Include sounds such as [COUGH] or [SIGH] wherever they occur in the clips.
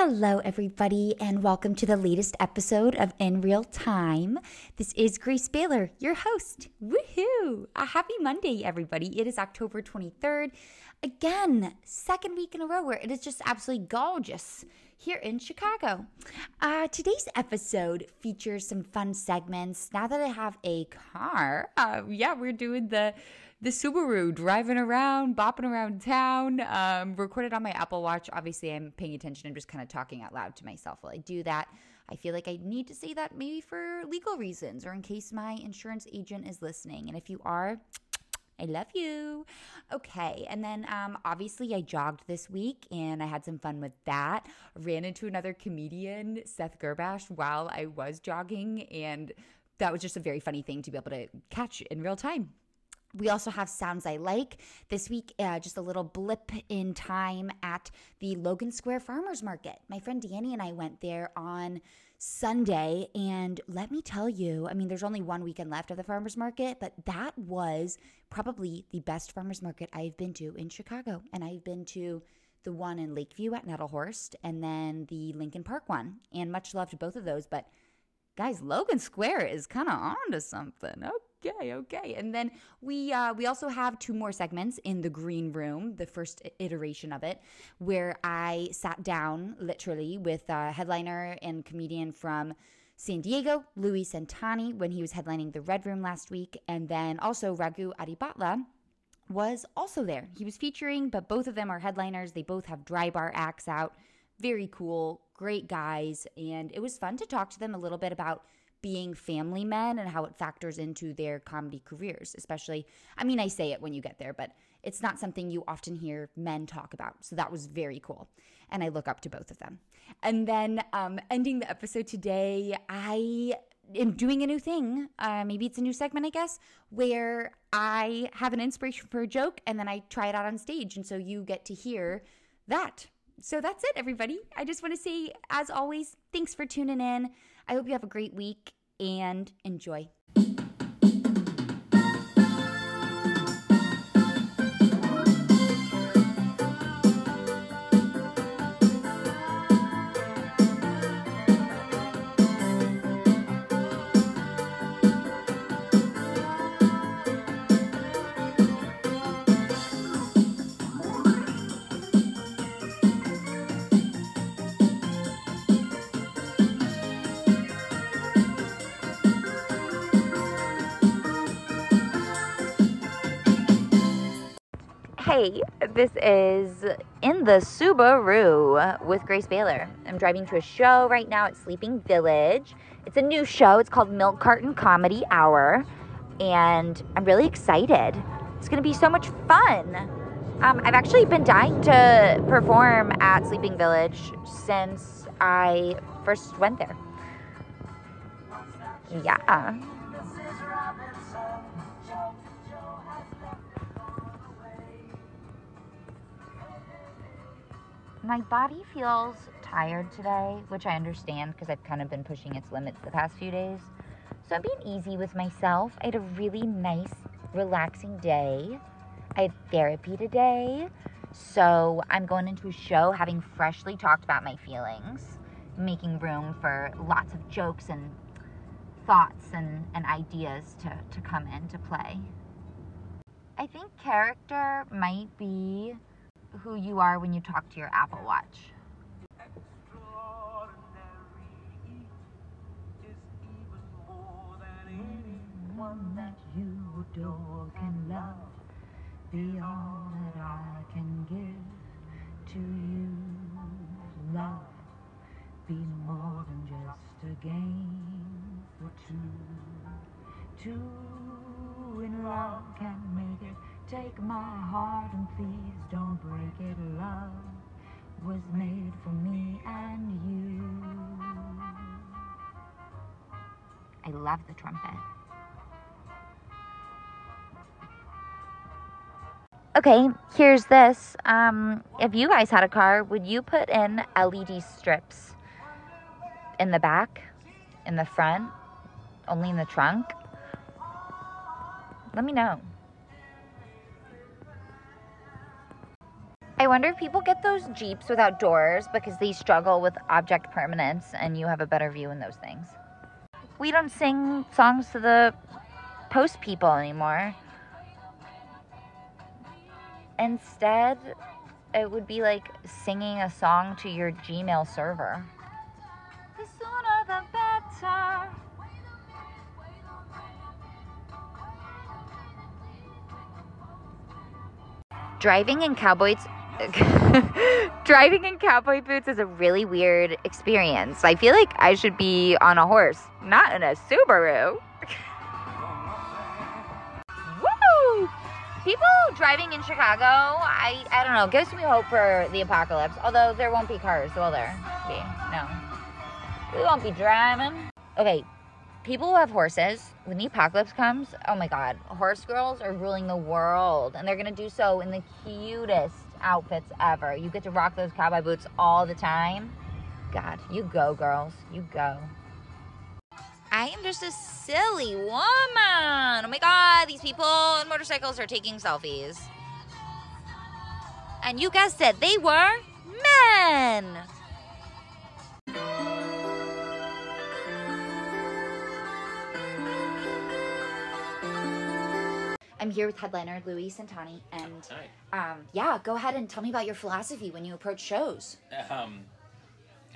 Hello, everybody, and welcome to the latest episode of In Real Time. This is Grace Bahler, your host. Woohoo! A happy Monday, everybody. It is October 23rd. Again, second week in a row where it is just absolutely gorgeous here in Chicago. Uh, today's episode features some fun segments. Now that I have a car, uh, yeah, we're doing the the Subaru driving around, bopping around town, um, recorded on my Apple Watch. Obviously, I'm paying attention. I'm just kind of talking out loud to myself while I do that. I feel like I need to say that maybe for legal reasons or in case my insurance agent is listening. And if you are, I love you. Okay. And then um, obviously, I jogged this week and I had some fun with that. Ran into another comedian, Seth Gerbasch, while I was jogging. And that was just a very funny thing to be able to catch in real time. We also have Sounds I Like. This week, uh, just a little blip in time at the Logan Square Farmers Market. My friend Danny and I went there on Sunday, and let me tell you, I mean, there's only one weekend left of the farmers market, but that was probably the best farmers market I've been to in Chicago. And I've been to the one in Lakeview at Nettelhorst and then the Lincoln Park one. And much love to both of those, but guys, Logan Square is kind of on to something. Okay, okay. Okay. And then we uh, we also have two more segments in the green room, the first iteration of it, where I sat down literally with a headliner and comedian from San Diego, Louie Centanni, when he was headlining the Red Room last week, and then also Raghu Adibhatla was also there. He was featuring, but both of them are headliners. They both have dry bar acts out. Very cool, great guys. And it was fun to talk to them a little bit about being family men and how it factors into their comedy careers, especially. I mean, I say it when you get there, but it's not something you often hear men talk about. So that was very cool. And I look up to both of them. And then um, ending the episode today, I am doing a new thing. Uh, maybe it's a new segment, I guess, where I have an inspiration for a joke and then I try it out on stage. And so you get to hear that so that's it, everybody. I just want to say, as always, thanks for tuning in. I hope you have a great week and enjoy. Hey, this is in the Subaru with Grace Bahler. I'm driving to a show right now at Sleeping Village. It's a new show. It's called Milk Carton Comedy Hour, and I'm really excited. It's to be so much fun. Um, I've actually been dying to perform at Sleeping Village since I first went there. Yeah. My body feels tired today, which I understand because I've kind of been pushing its limits the past few days. So I'm being easy with myself. I had a really nice, relaxing day. I had therapy today. So I'm going into a show having freshly talked about my feelings, making room for lots of jokes and thoughts and, and ideas to, to come into play. I think character might be who you are when you talk to your Apple Watch. One that you adore can love be all that I can give to you. Love be more than just a game for two. Two in love can make it Take my heart and please don't break it. Love was made for me and you. I love the trumpet. Okay, here's this. Um, if you guys had a car, would you put in LED strips in the back, in the front, only in the trunk? Let me know. I wonder if people get those Jeeps without doors because they struggle with object permanence and you have a better view in those things. We don't sing songs to the post people anymore. Instead, it would be like singing a song to your Gmail server. The sooner the better. Driving in cowboys [LAUGHS] driving in cowboy boots is a really weird experience. I feel like I should be on a horse, not in a Subaru. [LAUGHS] Woo! People driving in Chicago, I I don't know, gives me hope for the apocalypse. Although there won't be cars, will there? Be no. We won't be driving. Okay, people who have horses, when the apocalypse comes, oh my god, horse girls are ruling the world, and they're gonna do so in the cutest outfits ever. You get to rock those cowboy boots all the time. God, you go, girls. You go. I am just a silly woman. Oh my god, these people on motorcycles are taking selfies. And you guessed it, they were men. I'm here with headliner Louie Centanni, and um, yeah, go ahead and tell me about your philosophy when you approach shows. Um,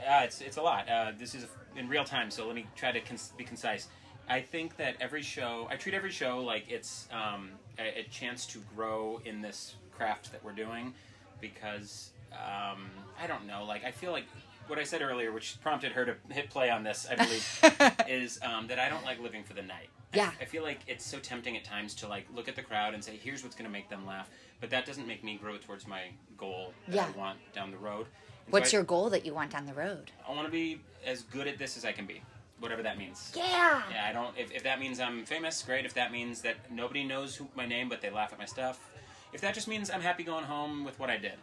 uh, it's it's a lot. Uh, this is in real time, so let me try to cons- be concise. I think that every show, I treat every show like it's um, a, a chance to grow in this craft that we're doing, because um, I don't know, like I feel like what I said earlier, which prompted her to hit play on this, I believe, [LAUGHS] is um, that I don't like living for the night. I- Yeah. I, feel like it's so tempting at times to like look at the crowd and say, "Here's what's going to make them laugh," but that doesn't make me grow towards my goal that Yeah. I want down the road. And so What's I- your goal that you want down the road? I want to be as good at this as I can be, whatever that means. Yeah. Yeah, I don't. If, if that means I'm famous, great. If that means that nobody knows who, my name, but they laugh at my stuff. If that just means I'm happy going home with what I did.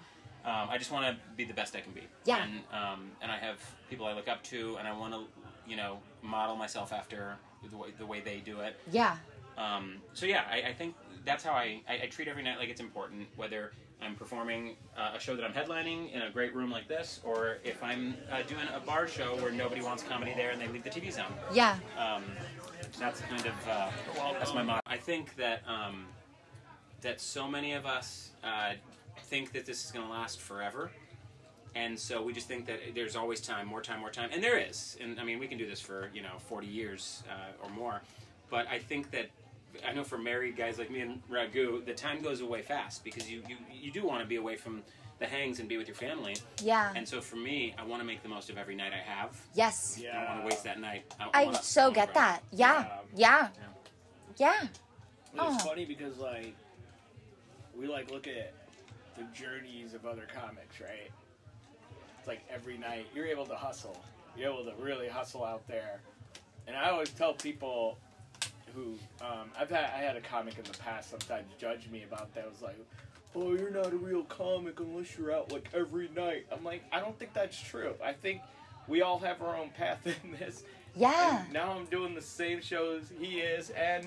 Um, I just want to be the best I can be. Yeah. And um, and I have people I look up to, and I want to, you know, model myself after the way, the way they do it. Yeah. Um, so yeah, I, I think that's how I, I, I treat every night like it's important, whether I'm performing uh, a show that I'm headlining in a great room like this, or if I'm uh, doing a bar show where nobody wants comedy there and they leave the TVs on. Yeah. Um, that's kind of uh, that's my motto. I think that um, that so many of us uh, think that this is going to last forever. And so we just think that there's always time, more time, more time, and there is. And I mean, we can do this for you know 40 years uh, or more. But I think that I know for married guys like me and Raghu, the time goes away fast because you you, you do want to be away from the hangs and be with your family. Yeah. And so for me, I want to make the most of every night I have. Yes. Yeah. I don't want to waste that night. I, I wanna- so wanna get grow. that. Yeah. Yeah. Yeah. It's Oh. funny because like we like look at the journeys of other comics, right? Like every night you're able to hustle. You're able to really hustle out there. And I always tell people who um, I've had I had a comic in the past sometimes judge me about that. It was like, Oh, you're not a real comic unless you're out like every night. I'm like, I don't think that's true. I think we all have our own path [LAUGHS] in this. Yeah. And now I'm doing the same shows he is and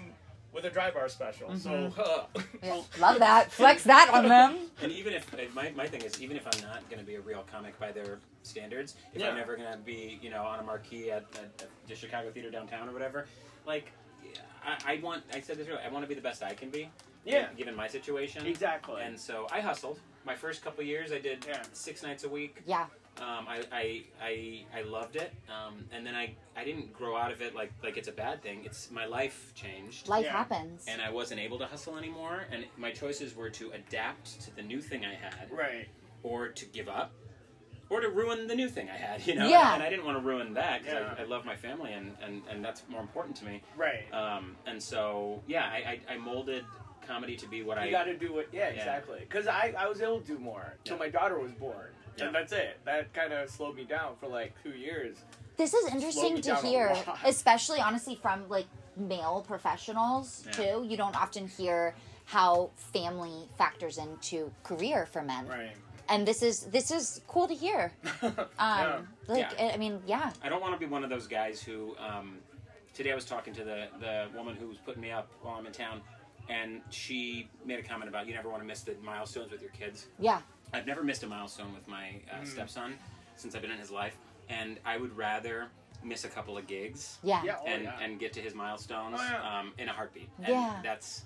with a dry bar special. So mm-hmm. [LAUGHS] Yeah. Love that. Flex that on them. And even if my, my thing is, even if I'm not going to be a real comic by their standards, if Yeah. I'm never going to be, you know, on a marquee at, at, at the Chicago Theater downtown or whatever, like, I, I want. I said this earlier. I want to be the best I can be. Yeah. Given my situation. Exactly. And so I hustled. My first couple years, I did Yeah. six nights a week. Yeah. Um, I, I, I, I loved it, um, and then I, I didn't grow out of it like like it's a bad thing. It's my life changed, Life Yeah. happens. and I wasn't able to hustle anymore. And my choices were to adapt to the new thing I had, right. or to give up, or to ruin the new thing I had. [LAUGHS] You know, Yeah. and I didn't want to ruin that because Yeah. I, I love my family, and, and, and that's more important to me. Right. Um, and so yeah, I, I, I molded comedy to be what I you got to do it. Yeah, Yeah. exactly. Because I, I was able to do more till Yeah. my daughter was born. Yeah. And that's it. That kind of slowed me down for like two years. This is interesting to hear, [LAUGHS] especially honestly from like male professionals Yeah. too. You don't often hear how family factors into career for men. Right. And this is this is cool to hear. [LAUGHS] Um yeah. like Yeah. I mean, yeah. I don't want to be one of those guys who. Um, today I was talking to the the woman who was putting me up while I'm in town, and she made a comment about you never want to miss the milestones with your kids. Yeah. I've never missed a milestone with my uh, stepson since I've been in his life, and I would rather miss a couple of gigs Yeah. Yeah. Oh, and yeah. and get to his milestones Oh, yeah. um, in a heartbeat. And Yeah. that's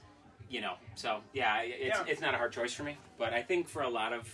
you know so yeah it's Yeah. it's not a hard choice for me, but I think for a lot of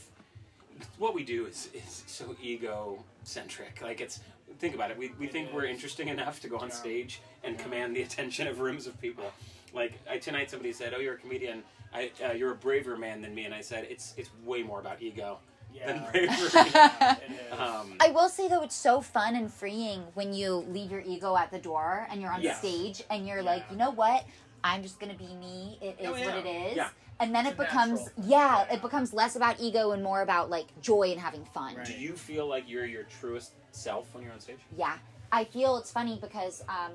what we do is is so ego centric. Like it's think about it. We we It think we're interesting enough to go on Yeah. stage and command the attention of rooms of people. Like I, tonight, somebody said, "Oh, you're a comedian. I, uh, you're a braver man than me," and I said, "It's it's way more about ego than Yeah. bravery." Yeah, [LAUGHS] [LAUGHS] it is. um, I will say though, it's so fun and freeing when you leave your ego at the door and you're on Yes. stage and you're Yeah. like, you know what? I'm just gonna be me. It is Oh, what it is. Yeah. And then It's it becomes natural. yeah, Yeah. it becomes less about ego and more about like joy and having fun. Right. do you feel like you're your truest self when you're on stage? Yeah. I feel it's funny because um,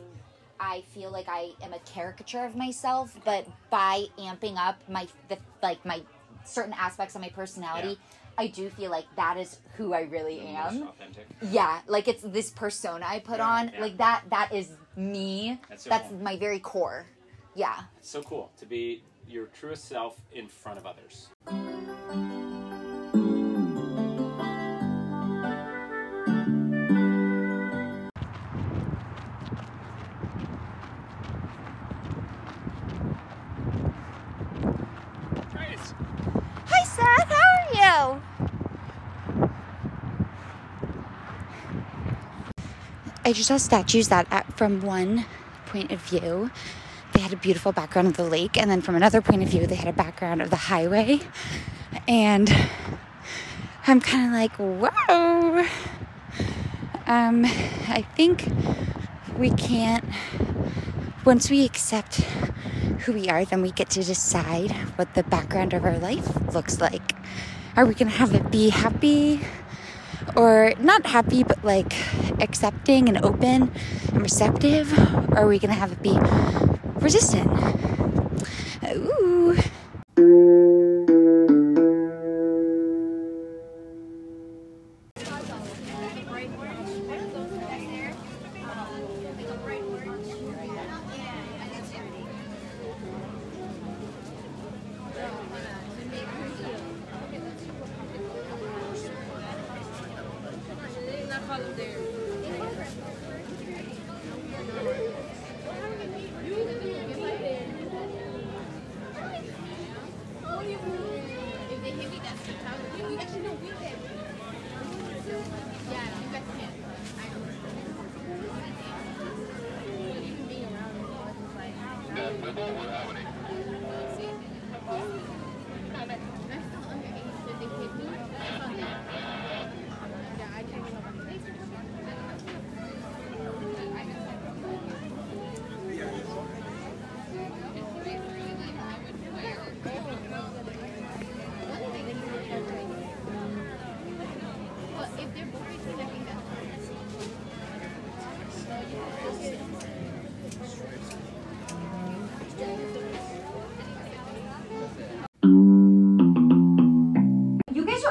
I feel like I am a caricature of myself, but by amping up my the, like my certain aspects of my personality, I do feel like that is who I really am. authentic. Yeah, like it's this persona I put Yeah, on. yeah. Like that that is me. That's so That's cool. my very core. Yeah. It's so cool to be your truest self in front of others. I just saw statues that at, from one point of view they had a beautiful background of the lake and then from another point of view they had a background of the highway. And I'm kind of like whoa. Um, I think we can't once we accept who we are, then we get to decide what the background of our life looks like. Are we going to have it be happy or not happy, but like accepting and open and receptive? Or are we going to have it be resistant?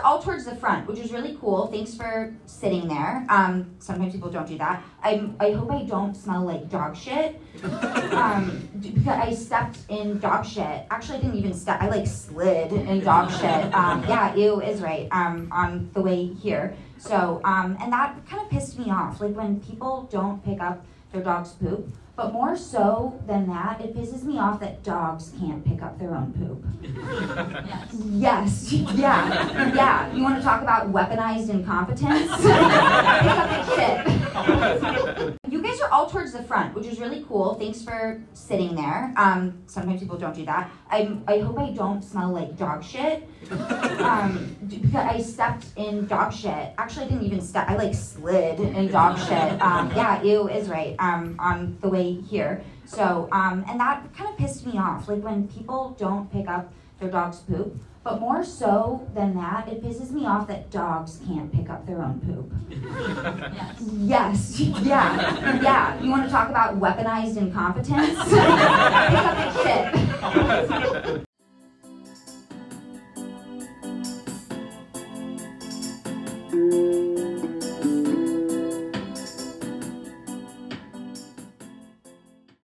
All towards the front, which is really cool. Thanks for sitting there. Um, sometimes people don't do that. I, I hope I don't smell like dog shit. [LAUGHS] Um, because I stepped in dog shit. Actually, I didn't even step. I like slid in dog shit. Um, [LAUGHS] yeah, ew is right. Um, on the way here. So, um, and that kind of pissed me off. Like when people don't pick up their dog's poop. But more so than that, it pisses me off that dogs can't pick up their own poop. Yes. Yeah. Yeah. You want to talk about weaponized incompetence? [LAUGHS] Pick up your shit. Are all towards the front, which is really cool. Thanks for sitting there. Um, sometimes people don't do that. I, I hope I don't smell like dog shit. [LAUGHS] Um, because I stepped in dog shit. Actually, I didn't even step. I like slid in dog shit. Um, yeah, ew is right. Um, on the way here. So, um, and that kind of pissed me off. Like when people don't pick up their dog's poop. But more so than that, it pisses me off that dogs can't pick up their own poop. Yes. Yeah. Yeah. You want to talk about weaponized incompetence? [LAUGHS] Pick up your shit.